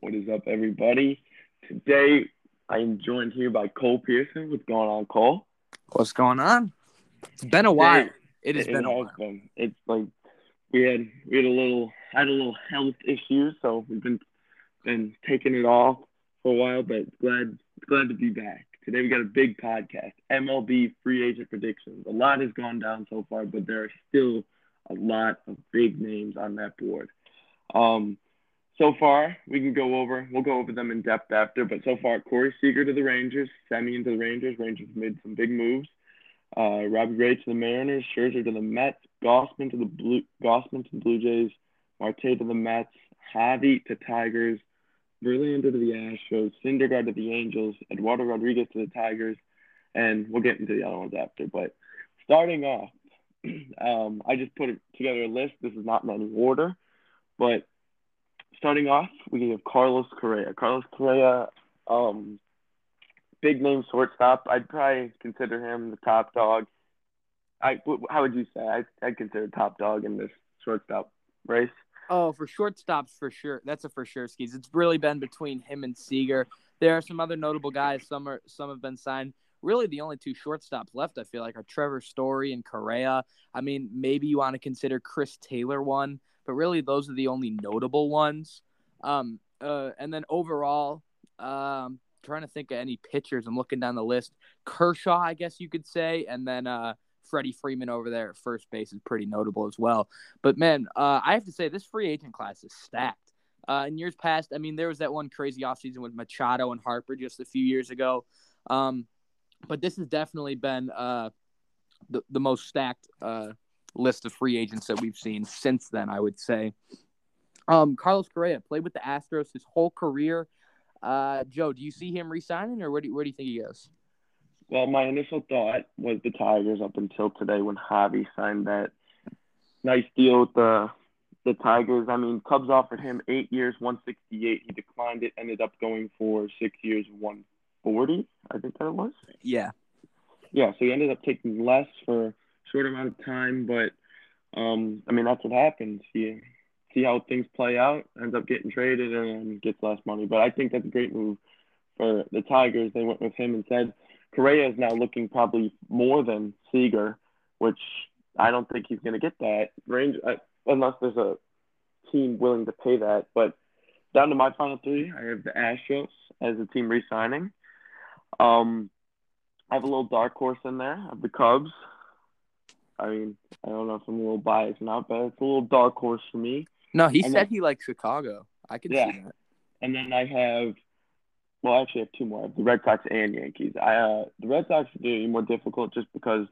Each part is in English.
What is up, everybody? Today, I am joined here by Cole Pearson. What's going on, Cole? What's going on? It's been a while. It has It been a while. been. It's like we had we had a little had a little health issue, so we've been been taking it off for a while, but glad glad to be back. Today we got a big podcast, MLB free agent predictions. A lot has gone down so far, but there are still a lot of big names on that board. Um, so far, we can go over, we'll go over them in depth after, but so far, Corey Seager to the Rangers, Semien to the Rangers. Rangers made some big moves. Uh, Robbie Ray to the Mariners, Scherzer to the Mets, Gausman to the Blue, Gausman to the Blue Jays, Marte to the Mets, Javy to Tigers, Verlander to the Astros, Syndergaard to the Angels, Eduardo Rodriguez to the Tigers, and we'll get into the other ones after. But starting off, um, I just put together a list. This is not in any order, but starting off, we have Carlos Correa. Carlos Correa, um, big name shortstop. I'd probably consider him the top dog. I, how would you say? I, I'd consider top dog in this shortstop race. Oh, for shortstops, for sure. That's a for sure skis. It's really been between him and Seager. There are some other notable guys. Some are some have been signed. Really, the only two shortstops left, I feel like, are Trevor Story and Correa. I mean, maybe you want to consider Chris Taylor one, but really, those are the only notable ones. Um, uh, and then overall, um, trying to think of any pitchers. I'm looking down the list. Kershaw, I guess you could say, and then uh, Freddie Freeman over there at first base is pretty notable as well. But man, uh, I have to say this free agent class is stacked. Uh, in years past, I mean, there was that one crazy offseason with Machado and Harper just a few years ago. Um, but this has definitely been uh, the, the most stacked uh, list of free agents that we've seen since then, I would say. Um, Carlos Correa played with the Astros his whole career. Uh, Joe, do you see him resigning, or where do you, where do you think he goes? Well, my initial thought was the Tigers up until today when Javy signed that nice deal with the the Tigers. I mean, Cubs offered him eight years, one sixty eight. He declined it. Ended up going for six years, one forty. I think that it was. Yeah, Yeah, so he ended up taking less for short amount of time, but um, I mean that's what happens. You see how things play out, ends up getting traded and gets less money. But I think that's a great move for the Tigers. They went with him and said Correa is now looking probably more than Seager, which I don't think he's going to get that range uh, unless there's a team willing to pay that. But down to my final three, I have the Astros as a team re-signing. Um, I have a little dark horse in there. of the Cubs. I mean, I don't know if I'm a little biased or not, but it's a little dark horse for me. no, he And said then- he likes Chicago. I can Yeah. see that. And then I have, well, I actually have two more. I have the Red Sox and Yankees. I uh, the Red Sox are doing more difficult just because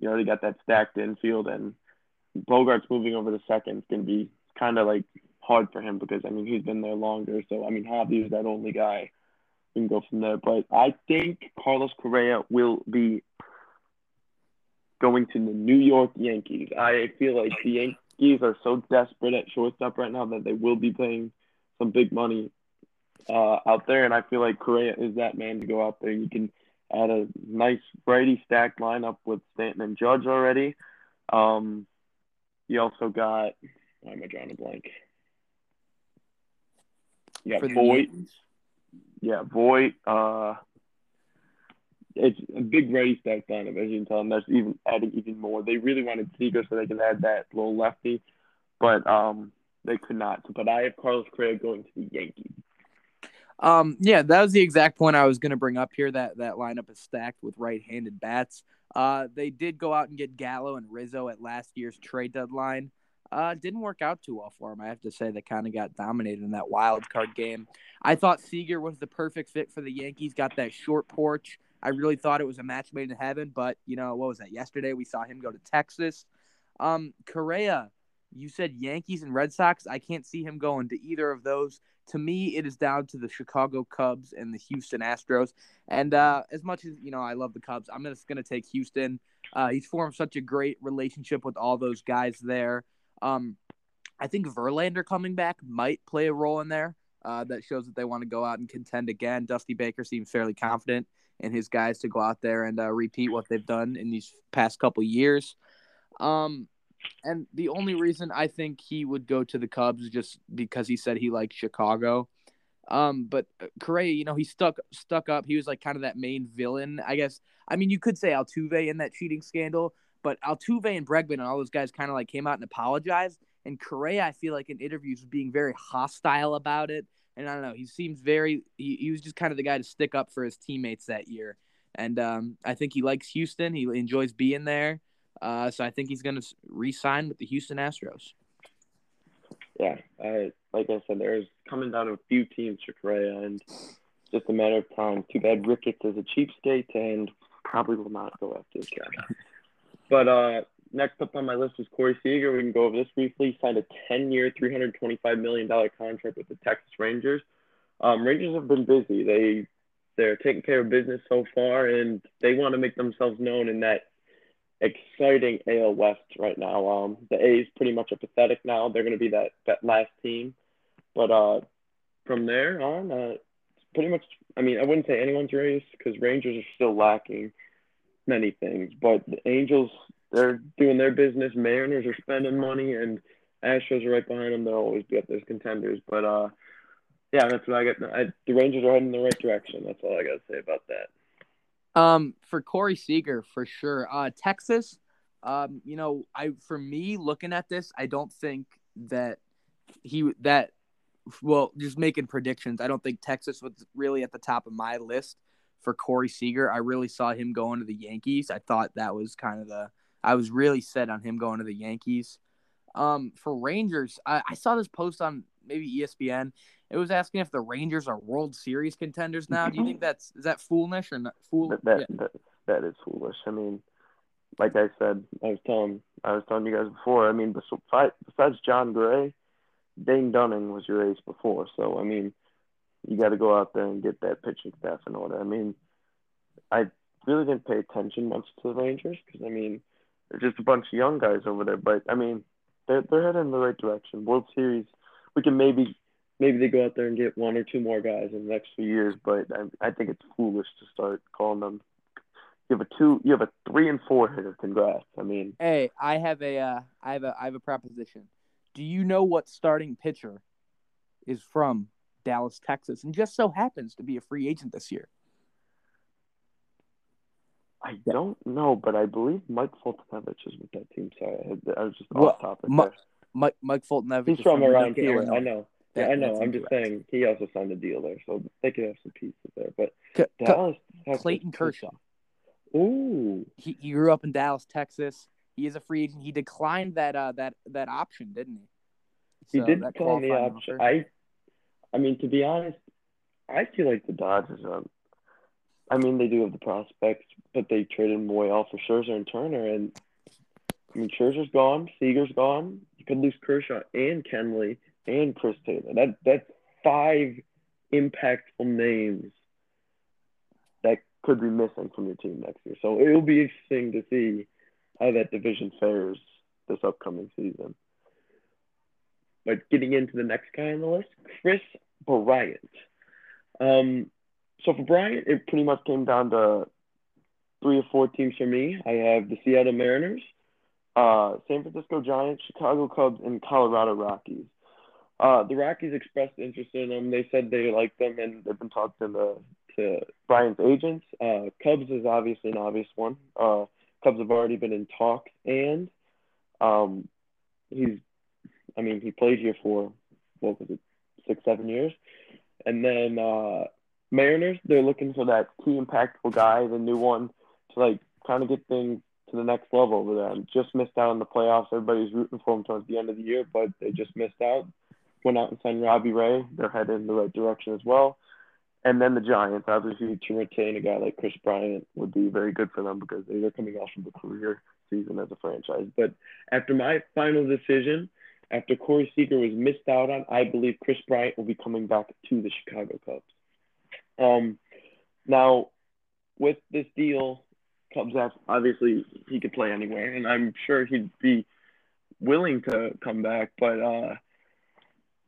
you already got that stacked infield, and Bogaerts moving over to second is going to be kind of like hard for him because I mean he's been there longer. So I mean Javy is that only guy. We can go from there, but I think Carlos Correa will be going to the New York Yankees. I feel like the Yankees are so desperate at shortstop right now that they will be paying some big money uh, out there, and I feel like Correa is that man to go out there. You can add a nice Brady stacked lineup with Stanton and Judge already. Um, you also got why am I drawing a blank? You got Yankees? yeah, Voit. Uh, it's a big Brady kind of, as you can tell, and that's even adding even more. They really wanted Seager so they can add that little lefty, but um, they could not. But I have Carlos Correa going to the Yankees. Um, yeah, that was the exact point I was going to bring up here. That that lineup is stacked with right-handed bats. Uh, they did go out and get Gallo and Rizzo at last year's trade deadline. Uh, didn't work out too well for him. I have to say they kind of got dominated in that wild card game. I thought Seager was the perfect fit for the Yankees. Got that short porch. I really thought it was a match made in heaven. But you know what was that? Yesterday we saw him go to Texas. Um, Correa, you said Yankees and Red Sox. I can't see him going to either of those to me, it is down to the Chicago Cubs and the Houston Astros. And uh, as much as you know, I love the Cubs. I'm just going to take Houston. Uh, he's formed such a great relationship with all those guys there. Um, I think Verlander coming back might play a role in there. Uh, that shows that they want to go out and contend again. Dusty Baker seems fairly confident in his guys to go out there and uh, repeat what they've done in these past couple years. Um, and the only reason I think he would go to the Cubs is just because he said he likes Chicago. Um, but uh, Correa, you know, he stuck stuck up. He was like kind of that main villain, I guess. I mean, you could say Altuve in that cheating scandal, but Altuve and Bregman and all those guys kind of like came out and apologized. And Correa, I feel like in interviews was being very hostile about it. And I don't know, he seems very he, he was just kind of the guy to stick up for his teammates that year. And um, I think he likes Houston. He enjoys being there. Uh, so I think he's going to re-sign with the Houston Astros. Yeah, I, like I said, there's coming down to a few teams for Correa, and just a matter of time. Too bad Ricketts is a cheapskate and probably will not go after this guy. But uh, next up on my list is Corey Seager. We can go over this briefly. He signed a 10-year, $325 million contract with the Texas Rangers. Um, Rangers have been busy. They they're taking care of business so far, and they want to make themselves known in that exciting AL West right now. Um, the A's pretty much are pathetic now. They're going to be that that last team, but uh, from there on, uh, it's pretty much. I mean, I wouldn't say anyone's race because Rangers are still lacking many things, but the Angels they're doing their business. Mariners are spending money, and Astros are right behind them. They'll always be up there as contenders, but uh yeah, that's what I get. I, the Rangers are heading in the right direction. That's all I got to say about that. Um, for Corey Seager, for sure. Uh, Texas. Um, you know, I for me looking at this, I don't think that he that well, just making predictions. I don't think Texas was really at the top of my list for Corey Seager. I really saw him going to the Yankees. I thought that was kind of the I was really set on him going to the Yankees. Um, for Rangers, I, I saw this post on maybe ESPN. It was asking if the Rangers are World Series contenders now. Do you think that's is that foolish or not? Fool? That that, yeah. that, that is foolish. I mean, like I said, I was telling I was telling you guys before. I mean, besides, Jon Gray, Dane Dunning was your ace before. So I mean, you got to go out there and get that pitching staff in order. I mean, I really didn't pay attention much to the Rangers because I mean, just a bunch of young guys over there. But I mean, they're they're heading in the right direction. World Series, we can maybe maybe they go out there and get one or two more guys in the next few years, but I, I think it's foolish to start calling them. You have a two, you have a three and four hitter. Congrats. I mean, hey, I have a, uh, I have a, I have a proposition. Do you know what starting pitcher is from Dallas, Texas, and just so happens to be a free agent this year? I don't know, but I believe Mike Foltynewicz is with that team. Sorry, I, had, I was just well, off topic. Mike, Mike, Mike Foltynewicz. He's from, from around here. Illinois. I know. That, yeah, I know. I'm just saying he also signed a deal there, so they could have some pieces there. But C- Dallas, Clayton Kershaw. Ooh, he, he grew up in Dallas, Texas. He is a free agent. He declined that uh that that option, didn't he? So he did decline the option. Offer. I, I mean, to be honest, I feel like the Dodgers. Um, I mean, they do have the prospects, but they traded Moyal for Scherzer and Turner, and I mean, Scherzer's gone, Seager's gone. You could lose Kershaw and Kenley and Chris Taylor. That that's five impactful names that could be missing from your team next year. So it'll be interesting to see how that division fares this upcoming season. But getting into the next guy on the list, Kris Bryant. Um, so for Bryant, it pretty much came down to three or four teams for me. I have the Seattle Mariners, uh, San Francisco Giants, Chicago Cubs, and Colorado Rockies. Uh, the Rockies expressed interest in him. They said they like them, and they've been talking to to Bryant's agents. Uh, Cubs is obviously an obvious one. Uh, Cubs have already been in talks, and um, he's, I mean, he played here for what was it, six, seven years, and then uh, Mariners, they're looking for that key impactful guy, the new one, to like kind of get things to the next level over there. Just missed out on the playoffs. Everybody's rooting for him towards the end of the year, but they just missed out went out and signed Robbie Ray. They're headed in the right direction as well. And then the Giants, obviously, to retain a guy like Kris Bryant would be very good for them because they're coming off of a career season as a franchise. But after my final decision, after Corey Seager was missed out on, I believe Kris Bryant will be coming back to the Chicago Cubs. Um, now, with this deal, Cubs have obviously he could play anywhere, and I'm sure he'd be willing to come back. But uh,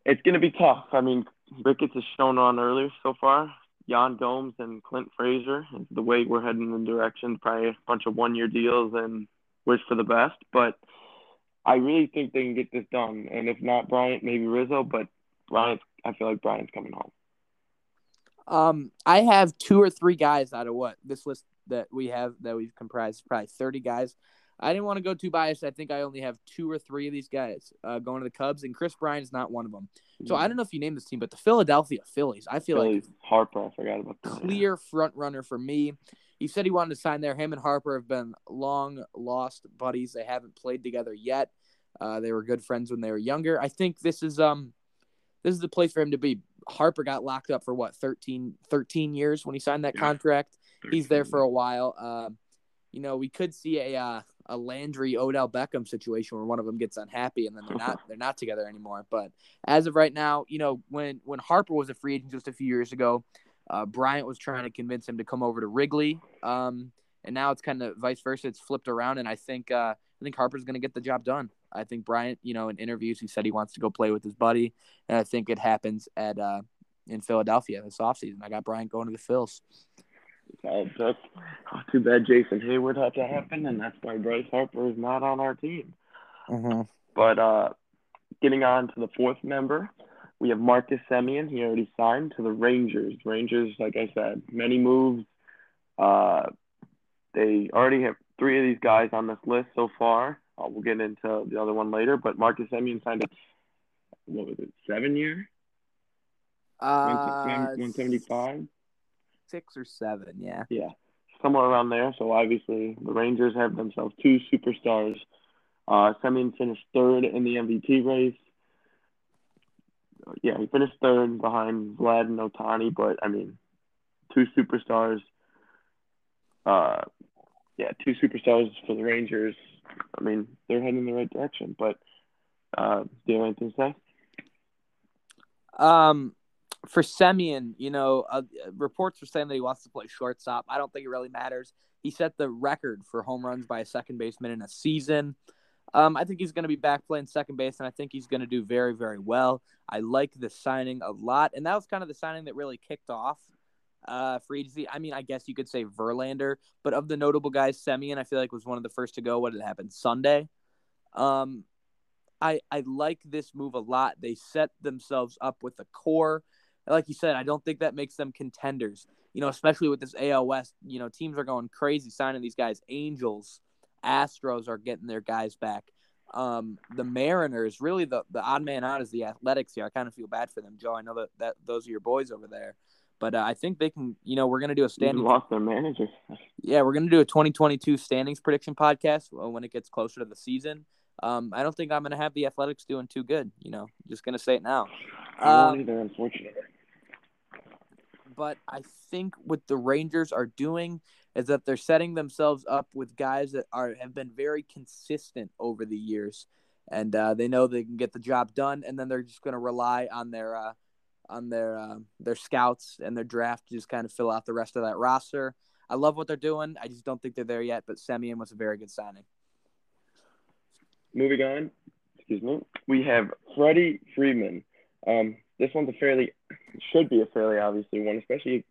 it's going to be tough. I mean, Ricketts has shown on earlier so far. Yan Gomes and Clint Frazier. The way we're heading in the direction, probably a bunch of one-year deals and wish for the best. But I really think they can get this done. And if not Bryant, maybe Rizzo. But Bryant, I feel like Bryant's coming home. Um, I have two or three guys out of what this list that we have that we've comprised probably thirty guys. I didn't want to go too biased. I think I only have two or three of these guys uh, going to the Cubs, and Kris Bryant is not one of them. So I don't know if you name this team, but the Philadelphia Phillies, I feel Phillies, like Harper, I forgot about that. clear front runner for me. He said he wanted to sign there. Him and Harper have been long lost buddies. They haven't played together yet. Uh, they were good friends when they were younger. I think this is um this is the place for him to be. Harper got locked up for what 13, 13 years when he signed that Yeah. contract. He's there for a while. Um, you know, we could see a uh, a Landry Odell Beckham situation where one of them gets unhappy and then they're not they're not together anymore. But as of right now, you know, when when Harper was a free agent just a few years ago, uh, Bryant was trying to convince him to come over to Wrigley. Um, and now it's kind of vice versa. It's flipped around, and I think uh, I think Harper's going to get the job done. I think Bryant, you know, in interviews, he said he wants to go play with his buddy, and I think it happens at uh, in Philadelphia this offseason. I got Bryant going to the Phils. Oh, that's oh, too bad Jason Heyward had to happen, and that's why Bryce Harper is not on our team. Mm-hmm. But uh, getting on to the fourth member, we have Marcus Semien. He already signed to the Rangers. Rangers, like I said, many moves. Uh, they already have three of these guys on this list so far. Uh, we'll get into the other one later. But Marcus Semien signed a what was it, seven year, Uh, one seventy five. six or seven, yeah. Yeah, somewhere around there. So obviously the Rangers have themselves two superstars. Uh, Semien finished third in the MVP race. Yeah, he finished third behind Vlad and Ohtani, but I mean, two superstars. Uh, yeah, two superstars for the Rangers. I mean, they're heading in the right direction. But uh, do you have anything to say? Um, for Semien, you know, uh, reports are saying that he wants to play shortstop. I don't think it really matters. He set the record for home runs by a second baseman in a season. Um, I think he's going to be back playing second base, and I think he's going to do very, very well. I like the signing a lot, and that was kind of the signing that really kicked off uh, free agency. I mean, I guess you could say Verlander, but of the notable guys, Semien, I feel like was one of the first to go. What did happen Sunday? Um, I I like this move a lot. They set themselves up with a core. Like you said, I don't think that makes them contenders. You know, especially with this AL West. You know, teams are going crazy signing these guys. Angels, Astros are getting their guys back. Um, the Mariners, really the the odd man out is the Athletics here. I kind of feel bad for them, Joe. I know that, that those are your boys over there, but uh, I think they can. You know, we're gonna do a They standing. lost their manager. Yeah, we're gonna do a 2022 standings prediction podcast uh, when it gets closer to the season. Um, I don't think I'm gonna have the Athletics doing too good. You know, just gonna say it now. I Um, either, unfortunately. but I think what the Rangers are doing is that they're setting themselves up with guys that are have been very consistent over the years, and uh, they know they can get the job done, and then they're just going to rely on their uh, on their uh, their scouts and their draft to just kind of fill out the rest of that roster. I love what they're doing. I just don't think they're there yet, but Semien was a very good signing. Moving on, excuse me, we have Freddie Freeman. Um, this one's a fairly, should be a fairly obviously one, especially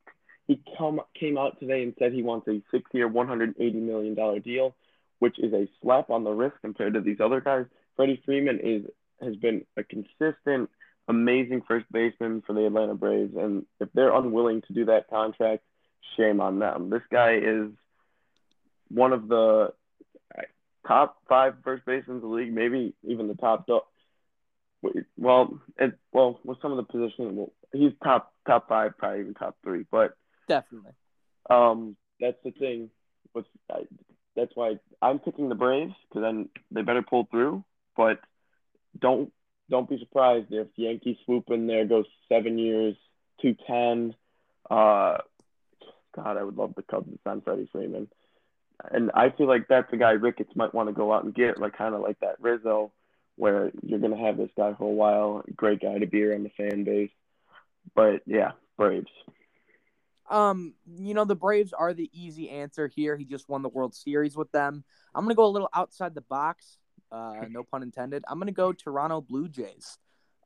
he come came out today and said he wants a six-year, one hundred eighty million dollar deal, which is a slap on the wrist compared to these other guys. Freddie Freeman is has been a consistent, amazing first baseman for the Atlanta Braves, and if they're unwilling to do that contract, shame on them. This guy is one of the top five first basemen in the league, maybe even the top. Do- well, it, well, with some of the positions, well, he's top top five, probably even top three. But Definitely. um, that's the thing. With I, that's why I'm picking the Braves because then they better pull through. But don't don't be surprised if Yankees swoop in there, goes seven years, two ten. Uh, God, I would love the Cubs to sign Freddie Freeman. And I feel like that's a guy Ricketts might want to go out and get, like kind of like that Rizzo, where you're gonna have this guy for a while. Great guy to be around the fan base. But yeah, Braves. Um, you know, the Braves are the easy answer here. He just won the World Series with them. I'm going to go a little outside the box. Uh, no pun intended. I'm going to go Toronto Blue Jays.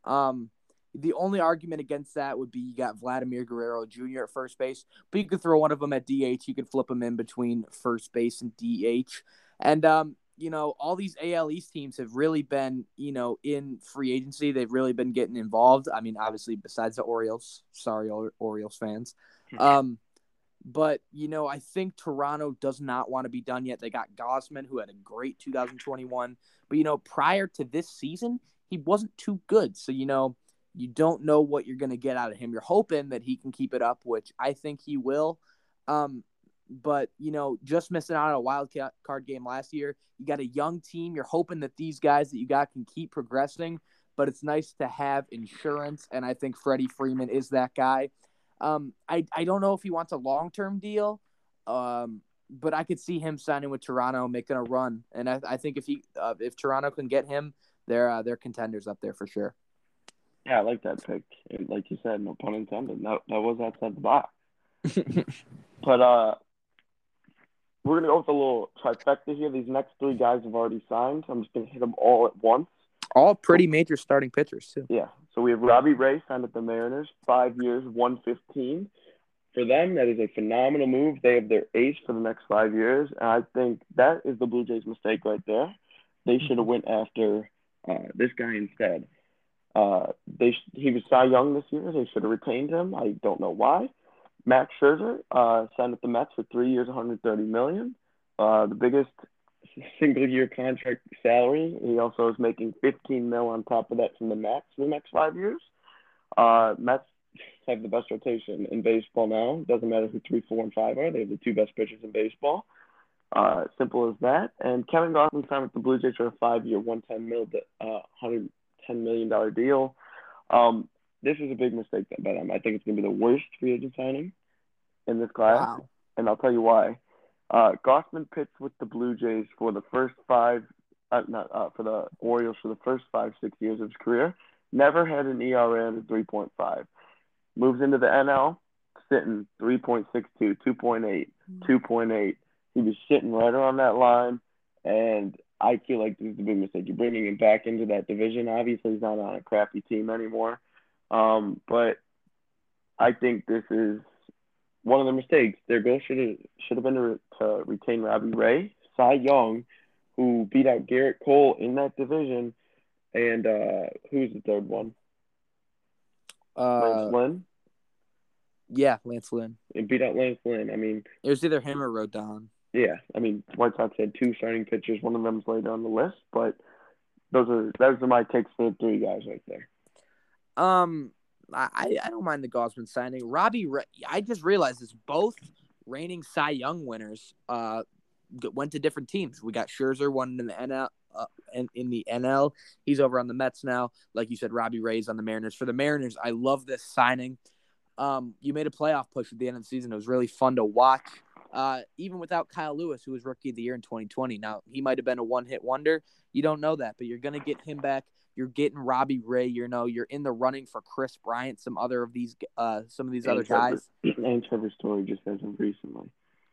Um, the only argument against that would be you got Vladimir Guerrero Jr. at first base, but you could throw one of them at DH. You could flip them in between first base and DH. And, um, you know, all these AL East teams have really been, you know, in free agency. They've really been getting involved. I mean, obviously, besides the Orioles, sorry, Orioles fans. Hmm. Um, but you know, I think Toronto does not want to be done yet. They got Gausman, who had a great 2021, but you know, prior to this season, he wasn't too good. So you know, you don't know what you're going to get out of him. You're hoping that he can keep it up, which I think he will. Um, but you know, just missing out on a wild card game last year. You got a young team. You're hoping that these guys that you got can keep progressing. But it's nice to have insurance, and I think Freddie Freeman is that guy. Um, I I don't know if he wants a long term deal, um, but I could see him signing with Toronto, making a run, and I, I think if he uh, if Toronto can get him, they're uh, they're contenders up there for sure. Yeah, I like that pick. Like you said, no pun intended. That that was outside the box. but uh, we're gonna go with a little trifecta here. These next three guys have already signed. I'm just gonna hit them all at once. All pretty major starting pitchers too. Yeah. So we have Robbie Ray signed with the Mariners, five years, one fifteen. For them, that is a phenomenal move. They have their ace for the next five years, and I think that is the Blue Jays' mistake right there. They should have went after uh, this guy instead. Uh, they he was Cy Young this year. They should have retained him. I don't know why. Max Scherzer uh, signed with the Mets for three years, 130 million. Uh, the biggest single year contract salary. He also is making 15 mil on top of that from the Mets for the next five years. Uh, Mets have the best rotation in baseball now. Doesn't matter who three, four, and five are. They have the two best pitchers in baseball. Uh, simple as that. And Kevin Gausman signed with the Blue Jays for a five-year, 110 mil, uh, 110 million dollar deal. Um, this is a big mistake by them. I think it's going to be the worst free agent signing in this class, wow. and I'll tell you why. Uh, Gausman pitched with the Blue Jays for the first five, uh, not uh, for the Orioles for the first five six years of his career. Never had an ERA under 3.5. Moves into the NL, sitting 3.62, 2.8, 2.8. He was sitting right around that line, and I feel like this is a big mistake. You're bringing him back into that division. Obviously, he's not on a crappy team anymore, um, but I think this is one of the mistakes. Their goal should have should have been to, to retain Robbie Ray, Cy Young, who beat out Gerrit Cole in that division, and uh, who's the third one? Uh, Lance Lynn. Yeah, Lance Lynn. And beat out Lance Lynn. I mean, it was either him or Rodon. Yeah, I mean, White Sox had two starting pitchers. One of them's later on the list, but those are those are my takes for the three guys right there. Um, I, I don't mind the Gausman signing. Robbie, I just realized this. Both reigning Cy Young winners uh, went to different teams. We got Scherzer, one in the NL, uh, in, in the NL. He's over on the Mets now. Like you said, Robbie Ray's on the Mariners. For the Mariners, I love this signing. Um, you made a playoff push at the end of the season. It was really fun to watch. Uh, even without Kyle Lewis, who was rookie of the year in 2020. Now he might have been a one-hit wonder. You don't know that, but you're gonna get him back. You're getting Robbie Ray. You know, you're in the running for Kris Bryant. Some other of these, uh, some of these and other Trevor, guys. And Trevor Story just as of recently.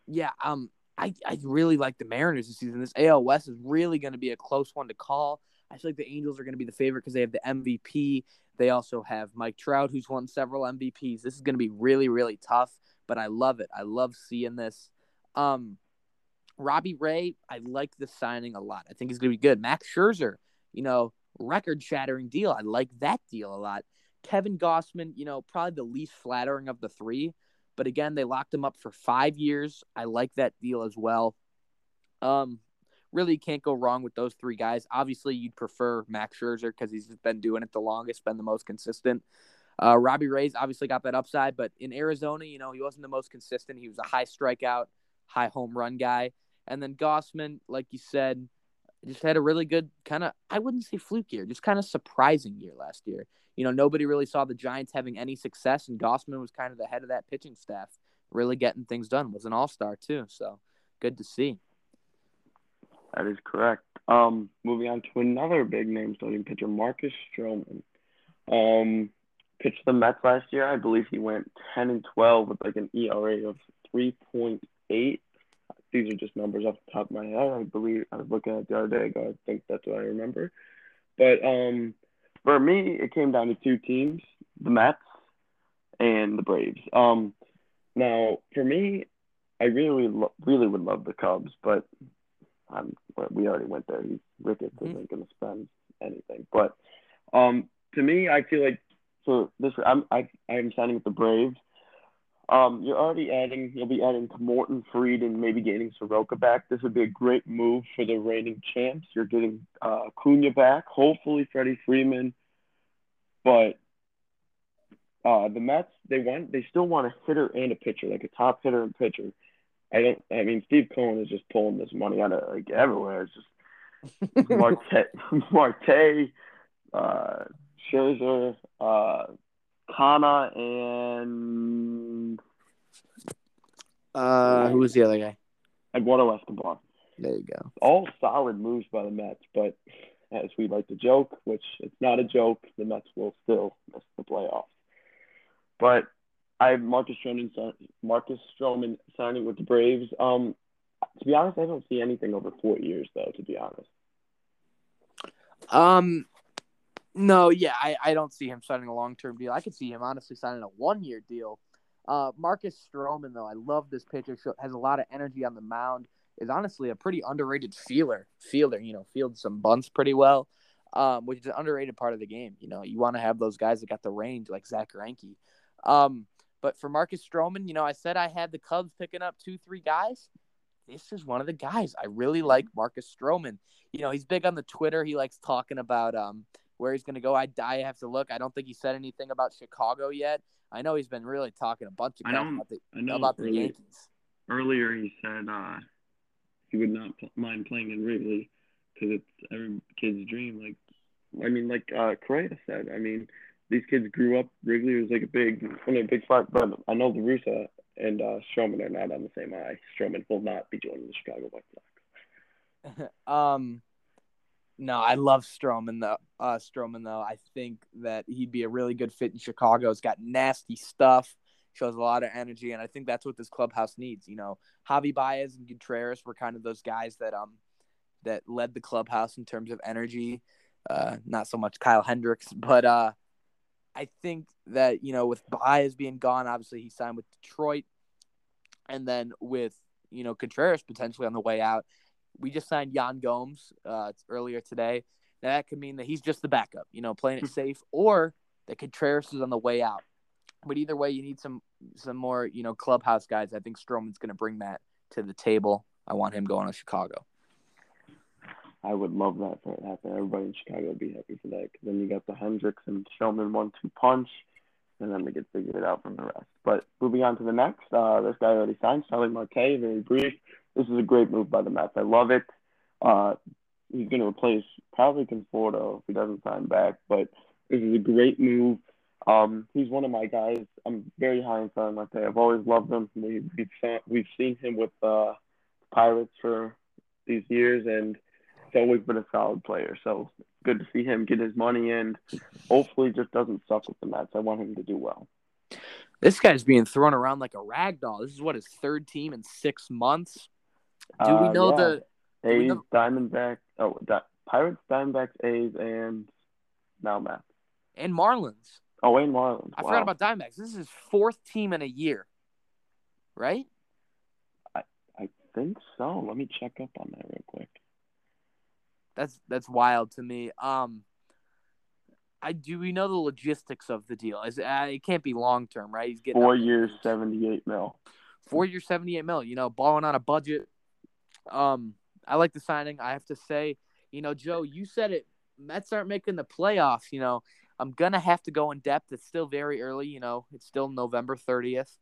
Yeah. Um. I I really like the Mariners this season. This AL West is really going to be a close one to call. I feel like the Angels are going to be the favorite because they have the MVP. They also have Mike Trout, who's won several MVPs. This is going to be really, really tough, but I love it. I love seeing this. Um, Robbie Ray, I like the signing a lot. I think he's going to be good. Max Scherzer, you know, record shattering deal. I like that deal a lot. Kevin Gausman, you know, probably the least flattering of the three. But again, they locked him up for five years. I like that deal as well. Um, really can't go wrong with those three guys. Obviously, you'd prefer Max Scherzer because he's been doing it the longest, been the most consistent. Uh, Robbie Ray's obviously got that upside, but in Arizona, you know, he wasn't the most consistent. He was a high strikeout, high home run guy. And then Gausman, like you said, just had a really good kind of I wouldn't say fluke year, just kind of surprising year last year. You know, nobody really saw the Giants having any success, and Gausman was kind of the head of that pitching staff, really getting things done. Was an All Star too, so good to see. That is correct. Um, moving on to another big name starting pitcher, Marcus Stroman. Um, pitched the Mets last year. I believe he went ten and twelve with like an ERA of three point eight these are just numbers off the top of my head. I believe I was looking at the other day ago. I think that's what I remember. But um, for me, it came down to two teams: the Mets and the Braves. Um, now, for me, I really, really would love the Cubs, but I'm, we already went there. He's Ricketts Mhm. isn't going to spend anything. But um, to me, I feel like for this, I'm I I'm signing with the Braves. Um, you're already adding. You'll be adding to Morton Fried and maybe getting Soroka back. This would be a great move for the reigning champs. You're getting uh, Cunha back. Hopefully, Freddie Freeman. But uh, the Mets, they want, they still want a hitter and a pitcher, like a top hitter and pitcher. I don't. I mean, Steve Cohen is just pulling this money out of like everywhere. It's just Marte, Marte, uh, Scherzer, uh, Canha, and Uh, who was the other guy? Eduardo Escobar. There you go. All solid moves by the Mets, but as we like to joke, which it's not a joke, the Mets will still miss the playoffs. But I have Marcus Stroman, Marcus Stroman signing with the Braves. Um, to be honest, I don't see anything over four years, though. To be honest, Um, no, yeah, I, I don't see him signing a long term deal. I could see him honestly signing a one year deal. Uh, Marcus Stroman, though, I love this pitcher. Has a lot of energy on the mound. Is honestly a pretty underrated feeler. Fielder, you know, fields some bunts pretty well, um, which is an underrated part of the game. You know, you want to have those guys that got the range, like Zack Greinke. Um, but for Marcus Stroman, you know, I said I had the Cubs picking up two, three guys. This is one of the guys. I really like Marcus Stroman. You know, he's big on the Twitter. He likes talking about um where he's going to go. I die. I have to look. I don't think he said anything about Chicago yet. I know he's been really talking a bunch of I crap about the, I about the Yankees. earlier he said uh, he would not p- mind playing in Wrigley because it's every kid's dream. Like, I mean, like uh, Correa said. I mean, these kids grew up. Wrigley was like a big, one of a big spot. But I know the Russa and uh, Stroman are not on the same eye. Stroman will not be joining the Chicago White Sox. um, no, I love Stroman though. Uh, Stroman though, I think that he'd be a really good fit in Chicago. He's got nasty stuff, shows a lot of energy, and I think that's what this clubhouse needs. You know, Javy Baez and Contreras were kind of those guys that um that led the clubhouse in terms of energy. Uh, not so much Kyle Hendricks, but uh, I think that you know with Baez being gone, obviously he signed with Detroit, and then with you know Contreras potentially on the way out we just signed Yan Gomes uh, earlier today. Now that could mean that he's just the backup, you know, playing it safe, or that Contreras is on the way out. But either way, you need some some more, you know, clubhouse guys. I think Stroman's going to bring that to the table. I want him going to Chicago. I would love that for it to happen. Everybody in Chicago would be happy for that. then you got the Hendricks and Stroman one-two punch, and then they get figured out from the rest. But moving on to the next, uh, this guy already signed, Starling Marte. Very brief. This is a great move by the Mets. I love it. Uh, he's going to replace probably Conforto if he doesn't sign back, but this is a great move. Um, he's one of my guys. I'm very high in Starling Marte. I've always loved him. We, we've seen, we've seen him with uh, Pirates for these years, and he's always been a solid player. So good to see him get his money and Hopefully, just doesn't suck with the Mets. I want him to do well. This guy's being thrown around like a rag doll. This is what his third team in six months. Do we Uh, know yeah. the? A's, know- Diamondbacks, oh, Di- Pirates, Diamondbacks, A's, and now Mets. And Marlins. Oh, Wayne Marlins. I wow. forgot about Diamondbacks. This is his fourth team in a year, right? I I think so. Let me check up on that real quick. That's that's wild to me. Um, I do we know the logistics of the deal? Is uh, it can't be long term, right? He's getting Four years, seventy-eight mil. four years, seventy eight mil. You know, balling on a budget. Um, I like the signing. I have to say, you know, Joe, you said it. Mets aren't making the playoffs. You know, I'm gonna have to go in depth. It's still very early. You know, it's still November thirtieth.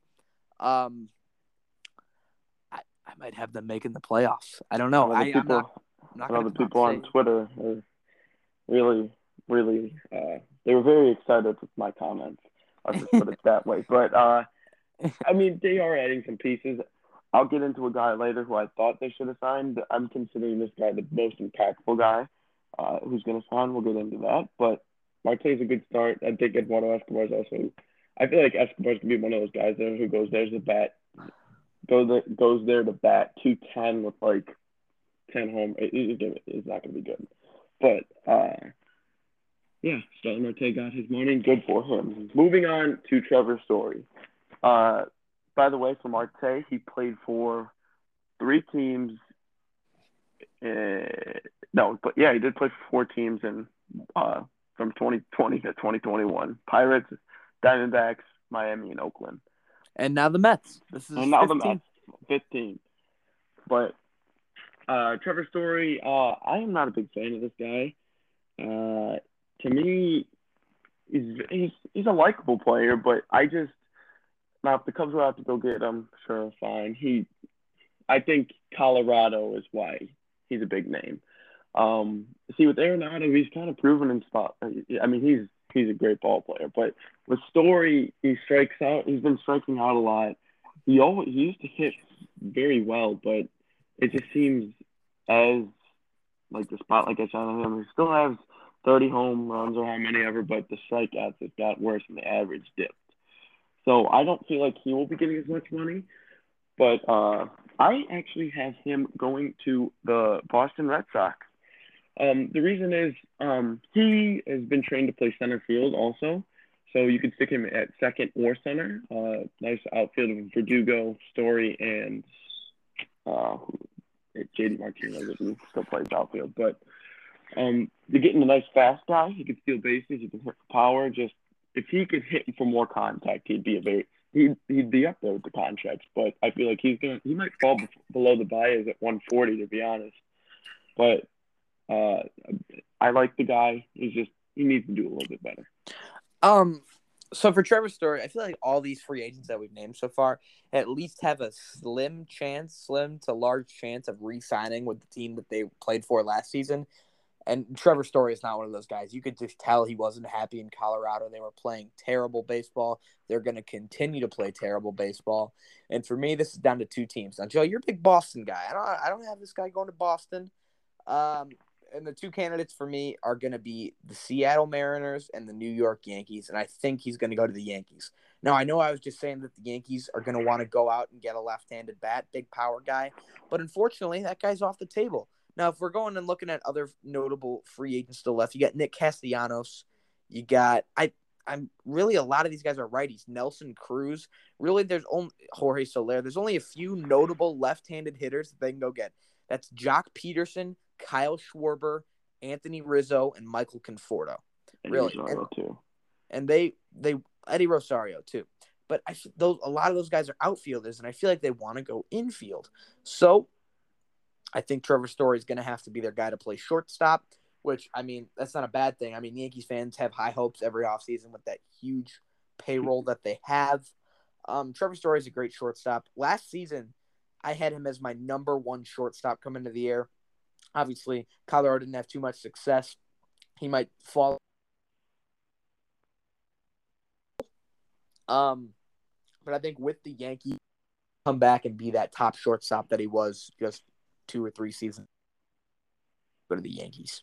Um, I I might have them making the playoffs. I don't know. I the I'm people, not. I'm not I know the people on say- Twitter are really, really, uh, they were very excited with my comments. I'll just put it that way. But uh, I mean, they are adding some pieces. I'll get into a guy later who I thought they should have signed. I'm considering this guy the most impactful guy uh, who's going to sign. We'll get into that. But Marte's a good start. I think Eduardo Escobar is also. I feel like Escobar's going to be one of those guys there who goes there's the bat, goes there, goes there to bat two ten with like ten home. It, it, it's not going to be good. But uh, yeah, Starling Marte got his money. Good for him. Moving on to Trevor Story. Uh, by the way, for Marte, he played for three teams uh, no, but yeah, he did play for four teams in uh, from 2020 to 2021. Pirates, Diamondbacks, Miami, and Oakland. And now the Mets. This is and now 15. the Mets, 15. But uh, Trevor Story, uh, I am not a big fan of this guy. Uh, to me, he's he's he's a likable player, but I just now if the Cubs will have to go get him, sure, fine. He, I think Colorado is why he's a big name. Um, see with Arenado, he's kind of proven in spot. I mean, he's he's a great ball player, but with Story, he strikes out. He's been striking out a lot. He always he used to hit very well, but it just seems as like the spotlight gets on him. He still has 30 home runs or how many ever, but the strikeouts have got worse and the average dipped. So I don't feel like he will be getting as much money, but uh, I actually have him going to the Boston Red Sox. Um, the reason is um, he has been trained to play center field also. So you could stick him at second or center. Uh, nice outfield of Verdugo, Story, and uh, Martinez who still plays outfield. But um, you're getting a nice fast guy. He can steal bases. He can hit for power. Just if he could hit for more contact, he'd be a very he'd, he'd be up there with the contracts. But I feel like he's gonna he might fall below the Baez at 140 to be honest. But uh, I like the guy. He's just he needs to do a little bit better. Um, so for Trevor Story, I feel like all these free agents that we've named so far at least have a slim chance, slim to large chance of re-signing with the team that they played for last season. And Trevor Story is not one of those guys. You could just tell he wasn't happy in Colorado. They were playing terrible baseball. They're going to continue to play terrible baseball. And for me, this is down to two teams. Now, Joe, you're a big Boston guy. I don't. I don't have this guy going to Boston. Um, and the two candidates for me are going to be the Seattle Mariners and the New York Yankees. And I think he's going to go to the Yankees. Now, I know I was just saying that the Yankees are going to want to go out and get a left handed bat, big power guy. But unfortunately, that guy's off the table. Now, if we're going and looking at other notable free agents still left, you got Nick Castellanos. You got, I, I'm really a lot of these guys are righties. Nelson Cruz. Really, there's only Jorge Soler. There's only a few notable left-handed hitters that they can go get. That's Joc Pederson, Kyle Schwarber, Anthony Rizzo, and Michael Conforto. Really? Rosario, And- too. And they they Eddie Rosario too. But I those a lot of those guys are outfielders, and I feel like they want to go infield. So I think Trevor Story is going to have to be their guy to play shortstop. Which I mean, that's not a bad thing. I mean, Yankees fans have high hopes every offseason with that huge payroll that they have. Um, Trevor Story is a great shortstop. Last season, I had him as my number one shortstop coming into the year. Obviously, Colorado didn't have too much success. He might fall. Um, but I think with the Yankees, come back and be that top shortstop that he was just two or three seasons. Go to the Yankees.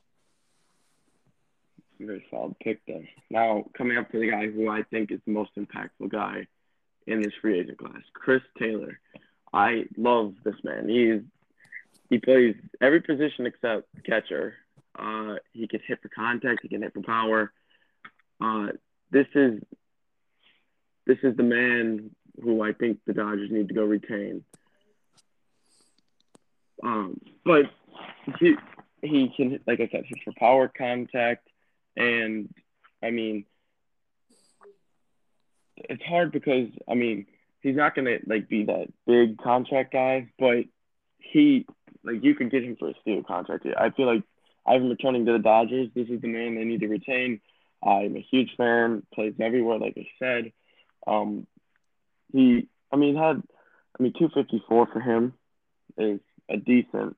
Very solid pick there. Now coming up to the guy who I think is the most impactful guy in this free agent class, Chris Taylor. I love this man. He's he plays every position except catcher. Uh, he can hit for contact. He can hit for power. Uh, this is this is the man who I think the Dodgers need to go retain. Um, but he he can, like I said, hit for power, contact, and I mean, it's hard because I mean he's not gonna like be that big contract guy, but he like you could get him for a steal contract. I feel like I'm returning to the Dodgers. This is the man they need to retain. I'm a huge fan. Plays everywhere, like I said. Um, he, I mean, had, I mean, 254 for him is a decent,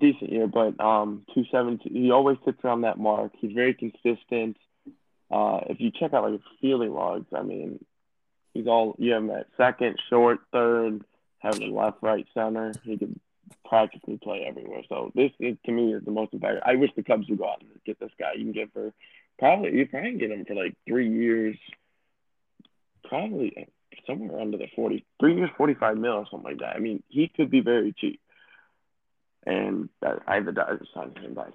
decent year, but um, 270. He always sits around that mark. He's very consistent. Uh, if you check out like his fielding logs, I mean, he's all you have him at second, short, third, having left, right, center. He can practically play everywhere. So this is, to me is the most important. I wish the Cubs would go out and get this guy. You can get for probably you probably get him for like three years, probably somewhere under the forty three years, forty five mil or something like that. I mean, he could be very cheap. And that, I have the Dodgers signing him back.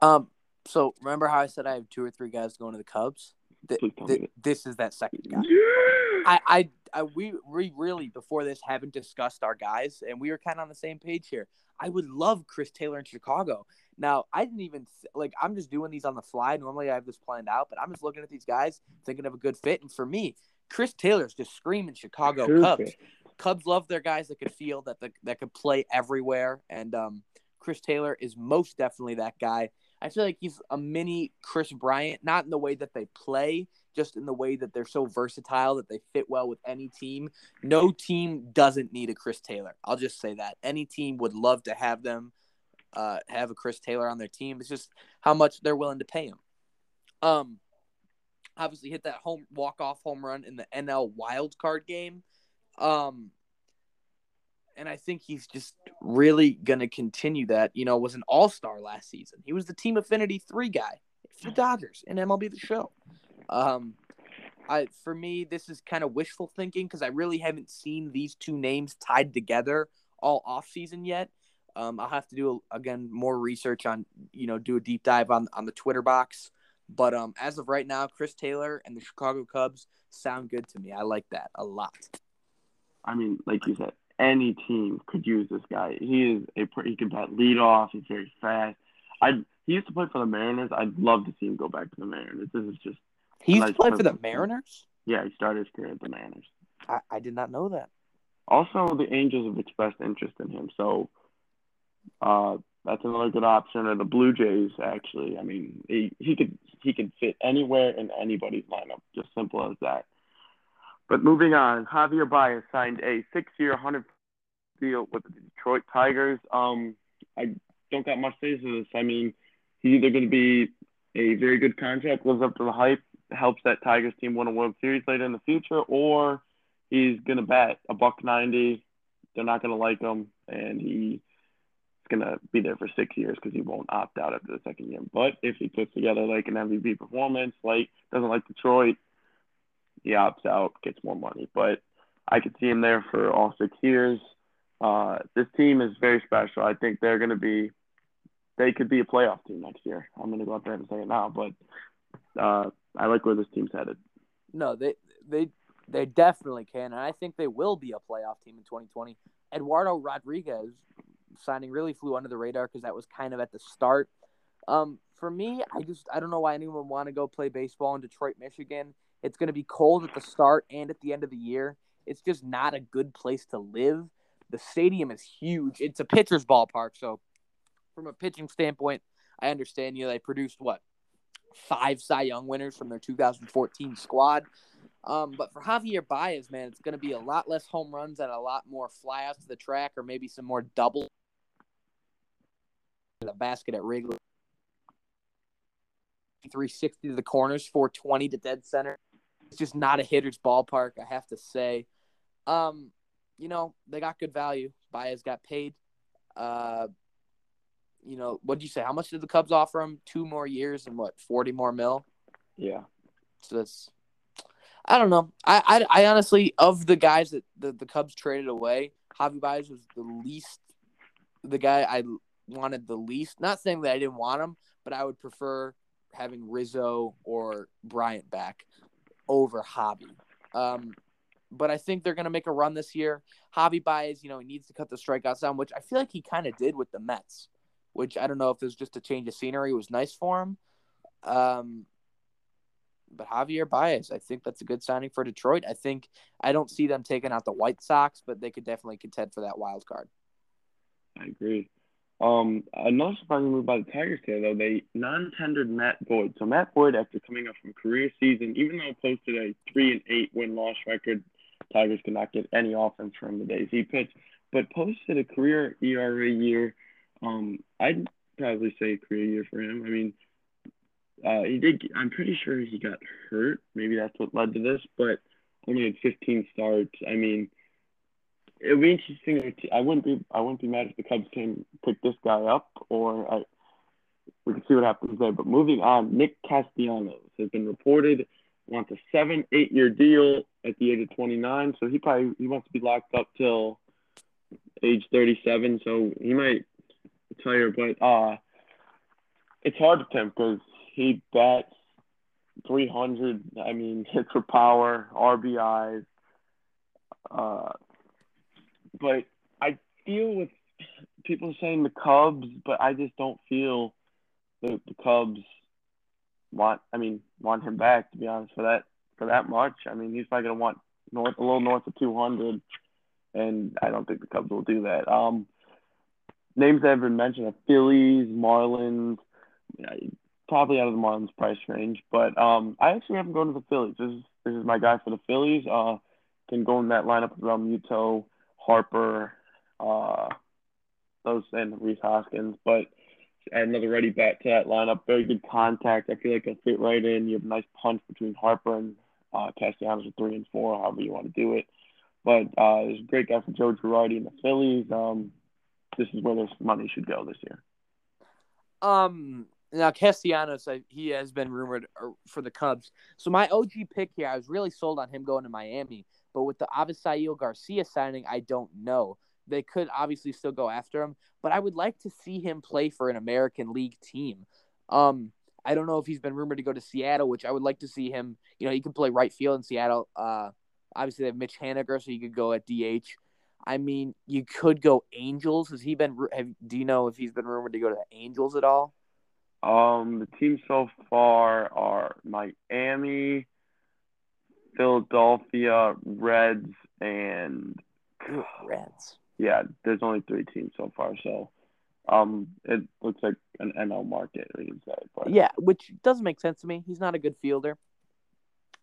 Um, so remember how I said I have two or three guys going to the Cubs? th- Please th- this is that second guy. Yeah. I, I, I we, we really before this haven't discussed our guys, and we were kind of on the same page here. I would love Chris Taylor in Chicago. Now, I didn't even like. I'm just doing these on the fly. Normally, I have this planned out, but I'm just looking at these guys, thinking of a good fit. And for me, Chris Taylor's just screaming Chicago Perfect. Cubs love their guys that could feel that the, that could play everywhere, and um, Chris Taylor is most definitely that guy. I feel like he's a mini Kris Bryant, not in the way that they play, just in the way that they're so versatile that they fit well with any team. No team doesn't need a Chris Taylor. I'll just say that. Any team would love to have them uh, have a Chris Taylor on their team. It's just how much they're willing to pay him. Um, obviously hit that home walk off home run in the NL wild card game. Um, and I think he's just really gonna continue that. You know, was an all star last season. He was the team affinity three guy for the Dodgers in MLB the Show. Um, I for me this is kind of wishful thinking because I really haven't seen these two names tied together all off season yet. Um, I'll have to do again more research on you know do a deep dive on on the Twitter box. But um, as of right now, Chris Taylor and the Chicago Cubs sound good to me. I like that a lot. I mean, like you said, any team could use this guy. He is a he can bat lead off. He's very fast. I he used to play for the Mariners. I'd love to see him go back to the Mariners. This is just He's Nice played for the. Mariners. yeah. He started his career at the Mariners. I, I did not know that. Also, the Angels have expressed interest in him, so uh, that's another good option. Or the Blue Jays, actually. I mean, he, he could he could fit anywhere in anybody's lineup. Just simple as that. But moving on, Javier Baez signed a six-year, hundred deal with the Detroit Tigers. Um, I don't got much to say to this. I mean, he's either going to be a very good contract, lives up to the hype, helps that Tigers team win a World Series later in the future, or he's gonna bat a buck ninety. They're not gonna like him, and he's gonna be there for six years because he won't opt out after the second year. But if he puts together like an MVP performance, like doesn't like Detroit, he opts out, gets more money. But I could see him there for all six years. Uh, this team is very special. I think they're gonna be. They could be a playoff team next year. I'm going to go out there and say it now, but uh, I like where this team's headed. No, they they they definitely can, and I think they will be a playoff team in 2020. Eduardo Rodriguez signing really flew under the radar because that was kind of at the start. Um, for me, I just I don't know why anyone would want to go play baseball in Detroit, Michigan. It's going to be cold at the start and at the end of the year. It's just not a good place to live. The stadium is huge. It's a pitcher's ballpark, so from a pitching standpoint, I understand you. Know, they produced what five Cy Young winners from their 2014 squad. Um, but for Javier Baez, man, it's going to be a lot less home runs and a lot more flyouts to the track, or maybe some more double the basket at Wrigley. 360 to the corners, 420 to dead center. It's just not a hitter's ballpark, I have to say. Um, you know, they got good value. Baez got paid. Uh, you know, what did you say? How much did the Cubs offer him? Two more years and what, 40 more mil? Yeah. So that's, I don't know. I, I, I honestly, of the guys that the, the Cubs traded away, Javy Baez was the least, the guy I wanted the least. Not saying that I didn't want him, but I would prefer having Rizzo or Bryant back over Javy. Um, but I think they're going to make a run this year. Javy Baez, you know, he needs to cut the strikeouts down, which I feel like he kind of did with the Mets, which I don't know if it was just a change of scenery. It was nice for him. Um, but Javier Baez, I think that's a good signing for Detroit. I think I don't see them taking out the White Sox, but they could definitely contend for that wild card. I agree. Um, another surprising move by the Tigers here, though, they non-tendered Matt Boyd. So Matt Boyd, after coming up from career season, even though posted a three and eight win loss record, Tigers could not get any offense from the days he pitched, but posted a career ERA year. Um, I'd probably say career year for him. I mean, uh, he did. I'm pretty sure he got hurt. Maybe that's what led to this, but only had 15 starts. I mean, it would be interesting. I wouldn't be. I wouldn't be mad if the Cubs came pick this guy up, or I, we can see what happens there. But moving on, Nick Castellanos has been reported wants a seven, eight year deal at the age of 29. So he probably he wants to be locked up till age 37. So he might retire, but uh, it's hard to him because he bats 300. I mean, hits for power, RBIs. Uh, but I feel with people saying the Cubs, but I just don't feel the, the Cubs want. I mean, want him back to be honest for that for that much. I mean, he's probably gonna want north a little north of 200, and I don't think the Cubs will do that. Um, names that have been mentioned are Phillies, Marlins. Probably out of the Marlins price range, but um, I actually haven't gone to the Phillies. This is this is my guy for the Phillies. Uh, can go in that lineup with Realmuto, Harper, uh, those and Rhys Hoskins, but add another ready bat to that lineup. Very good contact. I feel like he'll fit right in. You have a nice punch between Harper and uh, Castellanos at three and four, however you want to do it. But uh, a great guy for Joe Girardi in the Phillies. Um, this is where this money should go this year. Um, now Castellanos, he has been rumored uh, for the Cubs. So my OG pick here, I was really sold on him going to Miami, but with the Avisail Garcia signing, I don't know. They could obviously still go after him, but I would like to see him play for an American League team. Um, I don't know if he's been rumored to go to Seattle, which I would like to see him. You know, he can play right field in Seattle. Uh, obviously they have Mitch Haniger, so he could go at DH. I mean, you could go Angels. Has he been? Have, do you know if he's been rumored to go to the Angels at all? Um, the teams so far are Miami, Philadelphia, Reds, and Ooh, Reds. Yeah, there's only three teams so far, so um, it looks like an NL market, we can say. But yeah, which doesn't make sense to me. He's not a good fielder.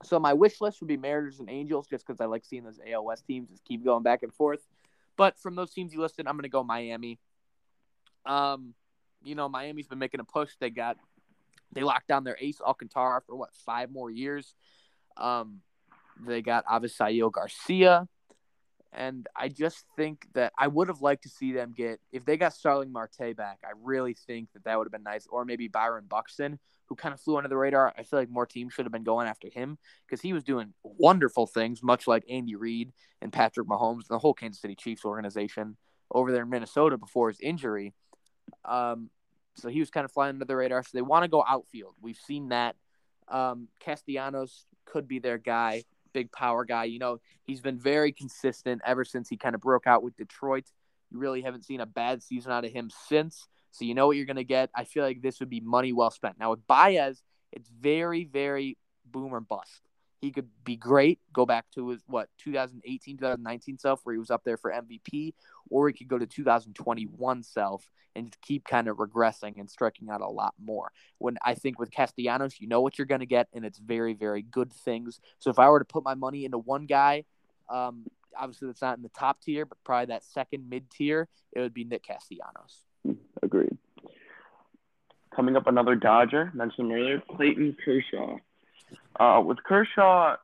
So my wish list would be Mariners and Angels, just because I like seeing those AL West teams just keep going back and forth. But from those teams you listed, I'm going to go Miami. Um, you know, Miami's been making a push. They got they locked down their ace Alcantara for what five more years. Um, they got Avisail Garcia. And I just think that I would have liked to see them get if they got Starling Marte back. I really think that that would have been nice, or maybe Byron Buxton, who kind of flew under the radar. I feel like more teams should have been going after him because he was doing wonderful things, much like Andy Reid and Patrick Mahomes and the whole Kansas City Chiefs organization over there in Minnesota before his injury. Um, so he was kind of flying under the radar. So they want to go outfield. We've seen that. Um, Castellanos could be their guy big power guy. You know, he's been very consistent ever since he kind of broke out with Detroit. You really haven't seen a bad season out of him since. So you know what you're going to get. I feel like this would be money well spent. Now with Baez, it's very, very boomer bust. He could be great, go back to his what 2018, 2019 self where he was up there for MVP, or he could go to 2021 self and keep kind of regressing and striking out a lot more. When I think with Castellanos, you know what you're going to get, and it's very, very good things. So if I were to put my money into one guy, um, obviously that's not in the top tier, but probably that second mid tier, it would be Nick Castellanos. Agreed. Coming up, another Dodger mentioned earlier, Clayton Kershaw. Uh, with Kershaw,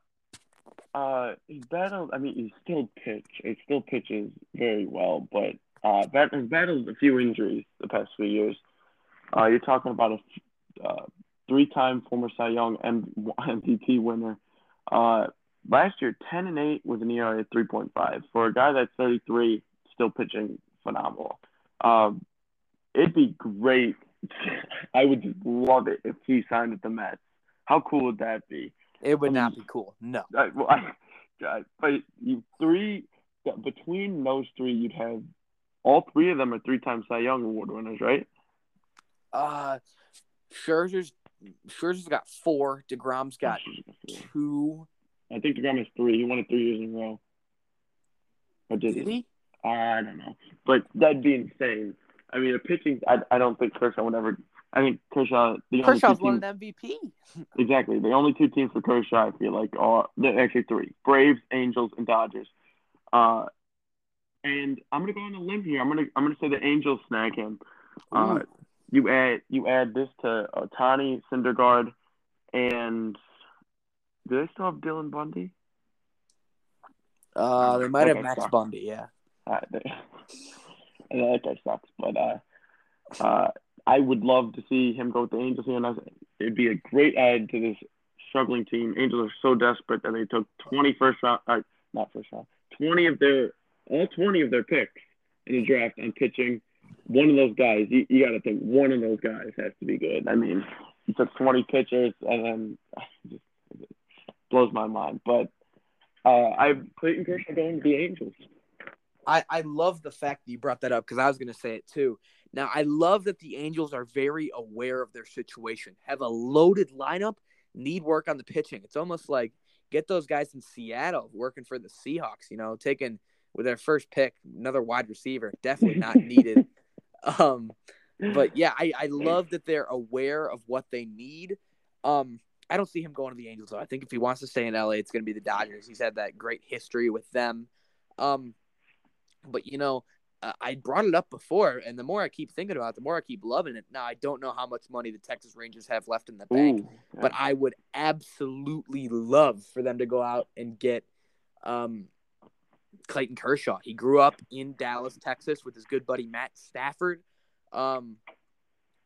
uh, he's battled. I mean, he still pitch. He still pitches very well, but uh, bat, battled a few injuries the past few years. Uh, you're talking about a uh, three-time former Cy Young MVP winner. Uh, last year, 10 and 8 with an ERA of 3.5. For a guy that's 33, still pitching phenomenal. Um, it'd be great. I would love it if he signed with the Mets. How cool would that be? It would I mean, not be cool. No. I, well, I, but you three between those three, you'd have all three of them are three-time Cy Young Award winners, right? Uh, Scherzer's Scherzer's got four. Degrom's got two. I think Degrom has three. He won it three years in a row. Or did, did he? I don't know, but that'd be insane. I mean, a pitching. I, I don't think Kershaw would ever. I think Kershaw. The Kershaw's won an MVP. exactly. The only two teams for Kershaw, I feel like, are actually three: Braves, Angels, and Dodgers. Uh, and I'm gonna go on a limb here. I'm gonna I'm gonna say the Angels snag him. Uh, you add you add this to Ohtani, Syndergaard, and do they still have Dylan Bundy? Uh, they might have Max sucks. Bundy. Yeah. Uh, that guy sucks, but uh, uh, I would love to see him go with the Angels and it'd be a great add to this struggling team. Angels are so desperate that they took 20 first round, uh, not first round, 20 of their all 20 of their picks in the draft on pitching. One of those guys, you, you got to think one of those guys has to be good. I mean, he took 20 pitchers, and then just blows my mind. But uh, I Clayton Kershaw going to the Angels. I, I love the fact that you brought that up because I was going to say it too. Now, I love that the Angels are very aware of their situation, have a loaded lineup, need work on the pitching. It's almost like get those guys in Seattle working for the Seahawks, you know, taking with their first pick, another wide receiver, definitely not needed. um, but yeah, I, I love that they're aware of what they need. Um, I don't see him going to the Angels though. I think if he wants to stay in LA, it's going to be the Dodgers. He's had that great history with them. Um, but you know, uh, I brought it up before, and the more I keep thinking about it, the more I keep loving it. Now I don't know how much money the Texas Rangers have left in the bank, Ooh, yeah. but I would absolutely love for them to go out and get um, Clayton Kershaw. He grew up in Dallas, Texas, with his good buddy Matt Stafford. Um,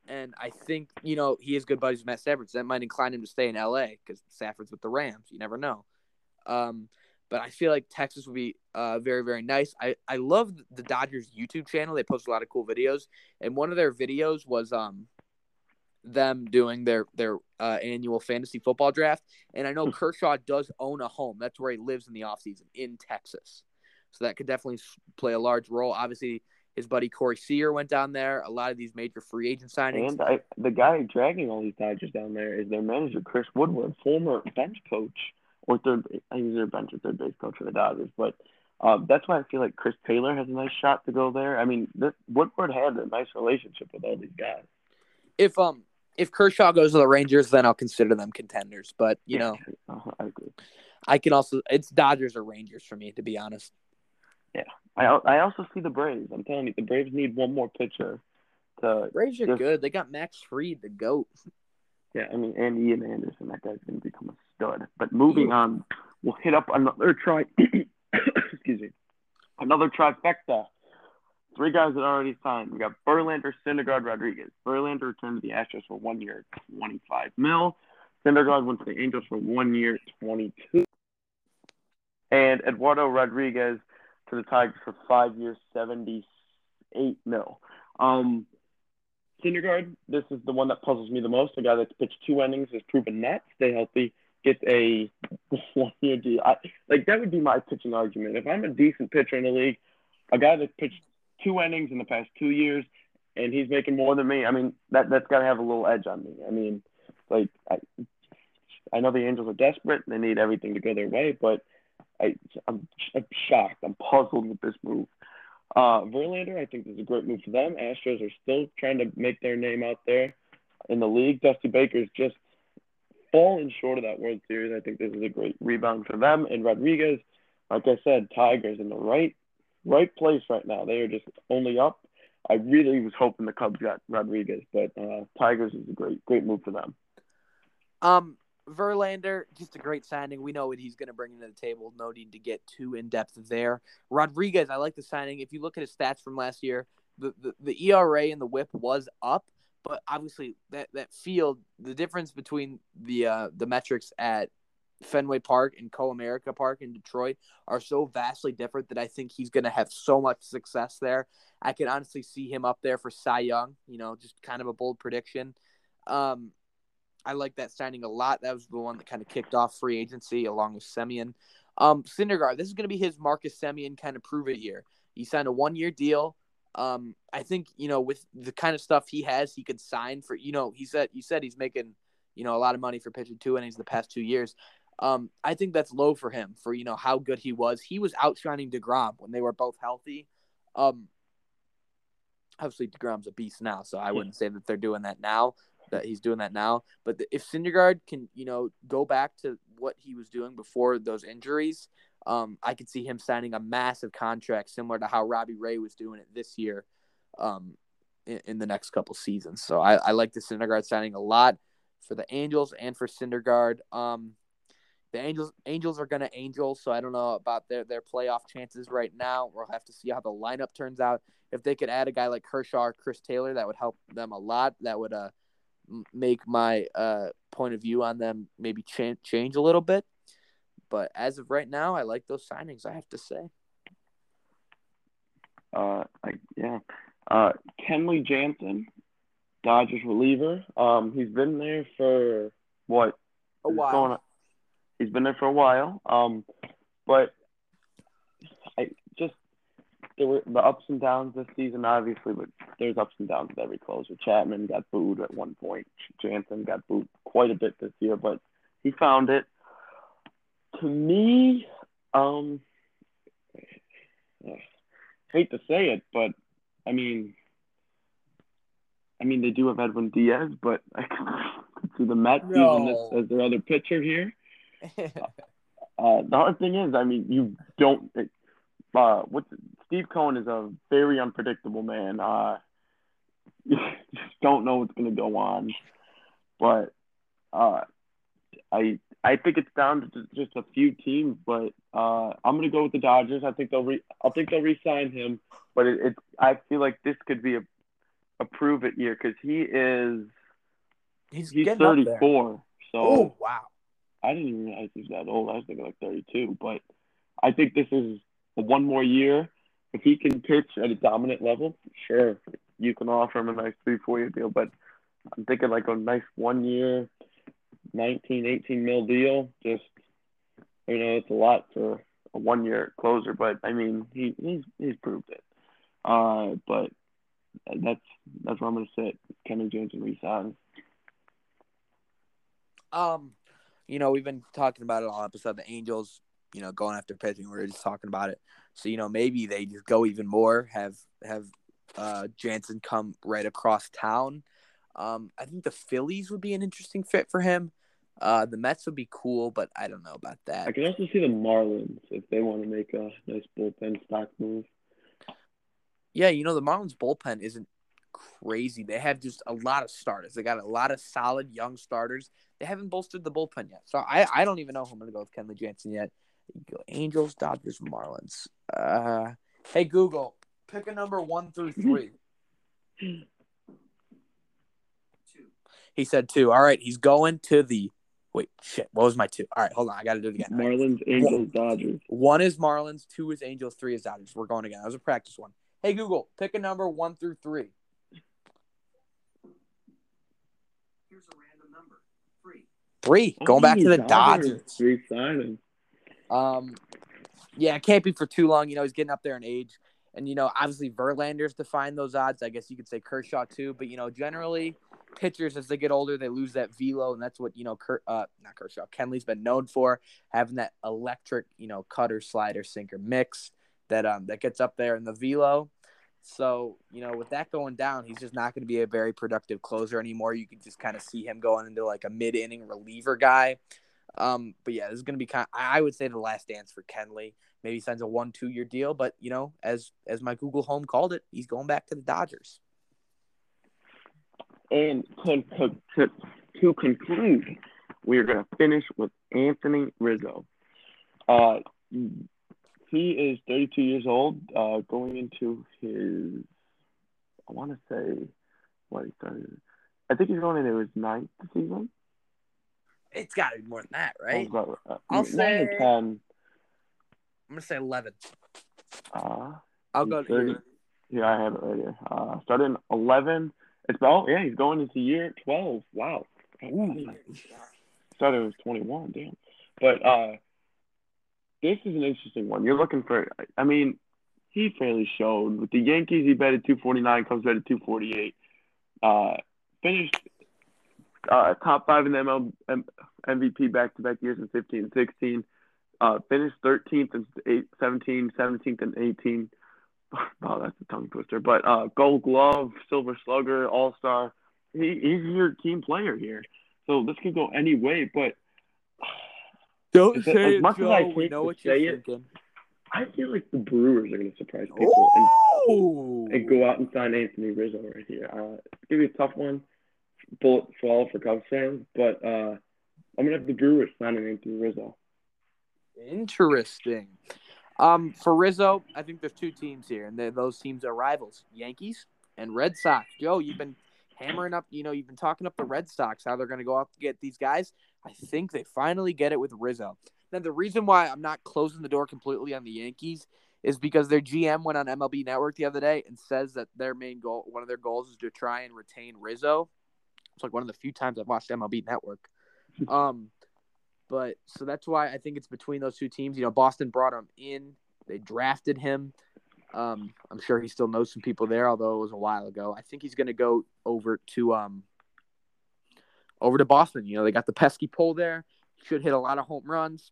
and I think you know he is good buddies with Matt Stafford. So that might incline him to stay in LA because Stafford's with the Rams. You never know. Um, but I feel like Texas would be uh, very very nice. I I love the Dodgers YouTube channel. They post a lot of cool videos, and one of their videos was um them doing their their uh, annual fantasy football draft. And I know hmm. Kershaw does own a home. That's where he lives in the offseason in Texas. So that could definitely play a large role. Obviously, his buddy Corey Seager went down there. A lot of these major free agent signings. And I, the guy dragging all these Dodgers down there is their manager, Chris Woodward, former bench coach or third. I think he's their bench or third base coach for the Dodgers. But uh, that's why I feel like Chris Taylor has a nice shot to go there. I mean, this, Woodward had a nice relationship with all these guys. If um if Kershaw goes to the Rangers, then I'll consider them contenders. But you yeah, know, uh, I agree. I can also it's Dodgers or Rangers for me, to be honest. Yeah, I I also see the Braves. I'm telling you, the Braves need one more pitcher. To Braves are just, good. They got Max Fried, the goat. Yeah, I mean, and Ian Anderson. That guy's going to become a stud. But moving on, we'll hit up another try. excuse me, another trifecta. Three guys that already signed. We got Verlander, Syndergaard, Rodriguez. Verlander returned to the Astros for one year, 25 mil. Syndergaard went to the Angels for one year, 22. And Eduardo Rodriguez to the Tigers for five years, 78 mil. Um, Syndergaard, this is the one that puzzles me the most. A guy that's pitched two innings, has proven not stay healthy, gets a one year deal. I, like, that would be my pitching argument. If I'm a decent pitcher in the league, a guy that's pitched two innings in the past two years and he's making more than me, I mean, that, that's got to have a little edge on me. I mean, like, I, I know the Angels are desperate. They need everything to go their way, but – I, I'm, I'm shocked. I'm puzzled with this move. Uh, Verlander, I think this is a great move for them. Astros are still trying to make their name out there in the league. Dusty Baker's just fallen short of that World Series. I think this is a great rebound for them. And Rodriguez, like I said, Tigers in the right right place right now. They are just only up. I really was hoping the Cubs got Rodriguez, but uh, Tigers is a great great move for them. Um, Verlander, just a great signing. We know what he's going to bring to the table. No need to get too in depth there. Rodriguez, I like the signing. If you look at his stats from last year, the, the, the ERA and the WHIP was up, but obviously that, that field, the difference between the uh, the metrics at Fenway Park and Comerica Park in Detroit are so vastly different that I think he's going to have so much success there. I can honestly see him up there for Cy Young. You know, just kind of a bold prediction. Um, I like that signing a lot. That was the one that kind of kicked off free agency along with Semien. Um, Syndergaard, this is going to be his Marcus Semien kind of prove it year. He signed a one year deal. Um, I think you know with the kind of stuff he has, he could sign for. You know, he said you said he's making you know a lot of money for pitching two innings the past two years. Um, I think that's low for him for you know how good he was. He was outshining Degrom when they were both healthy. Um, obviously Degrom's a beast now, so I wouldn't say that they're doing that now that he's doing that now. But if Syndergaard can, you know, go back to what he was doing before those injuries, um, I could see him signing a massive contract similar to how Robbie Ray was doing it this year, um, in, in the next couple seasons. So I, I like the Syndergaard signing a lot for the Angels and for Syndergaard. Um, the Angels Angels are gonna angel, so I don't know about their their playoff chances right now. We'll have to see how the lineup turns out. If they could add a guy like Kershaw Chris Taylor, that would help them a lot. That would uh make my uh, point of view on them maybe change change a little bit. But as of right now, I like those signings. I have to say. Uh, I, yeah, uh, Kenley Jansen Dodgers reliever. Um, he's been there for what? A while. He's been there for a while. Um, but I just there were the ups and downs this season, obviously, but there's ups and downs with every closer. Chapman got booed at one point. Jansen got booed quite a bit this year, but he found it. To me, um, I hate to say it, but I mean, I mean they do have Edwin Diaz, but I can see the Mets No. using this as their other pitcher here. Uh, the hard thing is, I mean, you don't. Uh, what's Steve Cohen is a very unpredictable man. Uh, you just don't know what's going to go on. But uh, I I think it's down to just- a few teams. But uh, I'm going to go with the Dodgers. I think they'll re I think they'll re-sign him. But it, it I feel like this could be a a prove it year because he is he's, he's getting up there. 34. So Oh wow. I didn't even realize he's that old. I was thinking like 32. But I think this is one more year. If he can pitch at a dominant level, sure, you can offer him a nice three, four year deal. But I'm thinking like a nice one year, 19, 18 mil deal. Just, you know, it's a lot for a one year closer. But I mean, he, he's, he's proved it. Uh, but that's that's where I'm going to sit. Kenny Jansen resigns. Um, you know, we've been talking about it all episode. The Angels, you know, going after pitching. We are just talking about it. So you know, maybe they just go even more. Have have uh Jansen come right across town. Um, I think the Phillies would be an interesting fit for him. Uh, the Mets would be cool, but I don't know about that. I can also see the Marlins if they want to make a nice bullpen stock move. Yeah, you know, the Marlins bullpen isn't crazy. They have just a lot of starters. They got a lot of solid young starters. They haven't bolstered the bullpen yet. So I, I don't even know if I'm going to go with Kenley Jansen yet. You go Angels, Dodgers, Marlins. Uh, hey, Google, pick a number one through three. He said two. All right, he's going to the. Wait, shit. What was my two? All right, hold on. I got to do it again. All right. Marlins, Angels, Dodgers. One is Marlins, two is Angels, three is Dodgers. We're going again. That was a practice one. Hey Google, pick a number one through three. Here's a random number. Three. Three. Going back to the Oh, Dodgers. Re-signing. Um, yeah, it can't be for too long. You know, he's getting up there in age, and you know, obviously Verlander's defined those odds. I guess you could say Kershaw too, but you know, generally pitchers as they get older, they lose that velo, and that's what you know, Ker- uh, not Kershaw, Kenley's been known for having that electric, you know, cutter, slider, sinker mix that um that gets up there in the velo. So you know, with that going down, he's just not going to be a very productive closer anymore. You can just kind of see him going into like a mid-inning reliever guy. Um, but yeah, this is going to be kind. Of, I would say the last dance for Kenley. Maybe signs a one-two year deal, but you know, as as my Google Home called it, he's going back to the Dodgers. And to, to, to, to conclude, we're going to finish with Anthony Rizzo. Uh, he is 32 years old, uh, going into his, I want to say, what he started. I think he's going into his ninth season. It's got to be more than that, right? Uh, uh, I'll say- 10. I'm gonna say eleven. Uh, I'll He's go to 30. here. Yeah, I have it right here. Uh, started in 11. It's about, yeah, he's going into year 12. Wow. I thought it was 21, damn. But uh, this is an interesting one. You're looking for, I mean, he fairly showed. With the Yankees, he batted 249, comes batted 248. Uh, finished uh, top five in the ML, M- MVP back to back years in 15 and 16. Uh, finished 13th and eight, 17, 17th and 18. Wow, that's a tongue twister. But uh, Gold Glove, Silver Slugger, All Star. He, he's your team player here. So this could go any way. But Don't say say as it, much as I Joe. We hate know to what you're it, thinking. I feel like the Brewers are going to surprise people and, and go out and sign Anthony Rizzo right here. Uh, it's going to be a tough one, bullet swallow for Cubs fans. But uh, I'm going to have the Brewers signing Anthony Rizzo. Interesting. Um, for Rizzo, I think there's two teams here, and those teams are rivals: Yankees and Red Sox. Joe, you've been hammering up, you know, you've been talking up the Red Sox how they're going to go out to get these guys. I think they finally get it with Rizzo. Now, the reason why I'm not closing the door completely on the Yankees is because their GM went on MLB Network the other day and says that their main goal, one of their goals, is to try and retain Rizzo. It's like one of the few times I've watched MLB Network. Um, but so that's why I think it's between those two teams. You know, Boston brought him in. They drafted him. Um, I'm sure he still knows some people there, although it was a while ago. I think he's going to go over to um over to Boston. You know, they got the pesky pole there. Should hit a lot of home runs.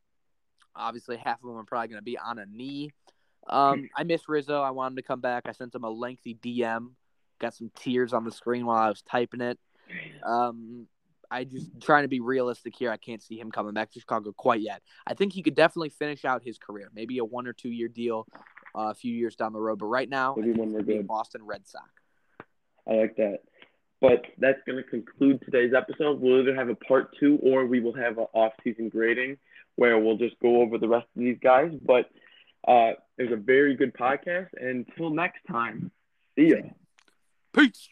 Obviously, half of them are probably going to be on a knee. Um, I miss Rizzo. I want him to come back. I sent him a lengthy DM. Got some tears on the screen while I was typing it. Um, I just trying to be realistic here. I can't see him coming back to Chicago quite yet. I think he could definitely finish out his career, maybe a one or two year deal, uh, a few years down the road. But right now, Maybe I think when he's we're gonna be a good. Boston Red Sox. I like that. But that's going to conclude today's episode. We'll either have a part two or we will have an off-season grading where we'll just go over the rest of these guys. But uh, it was a very good podcast. And until next time, see ya. Peace.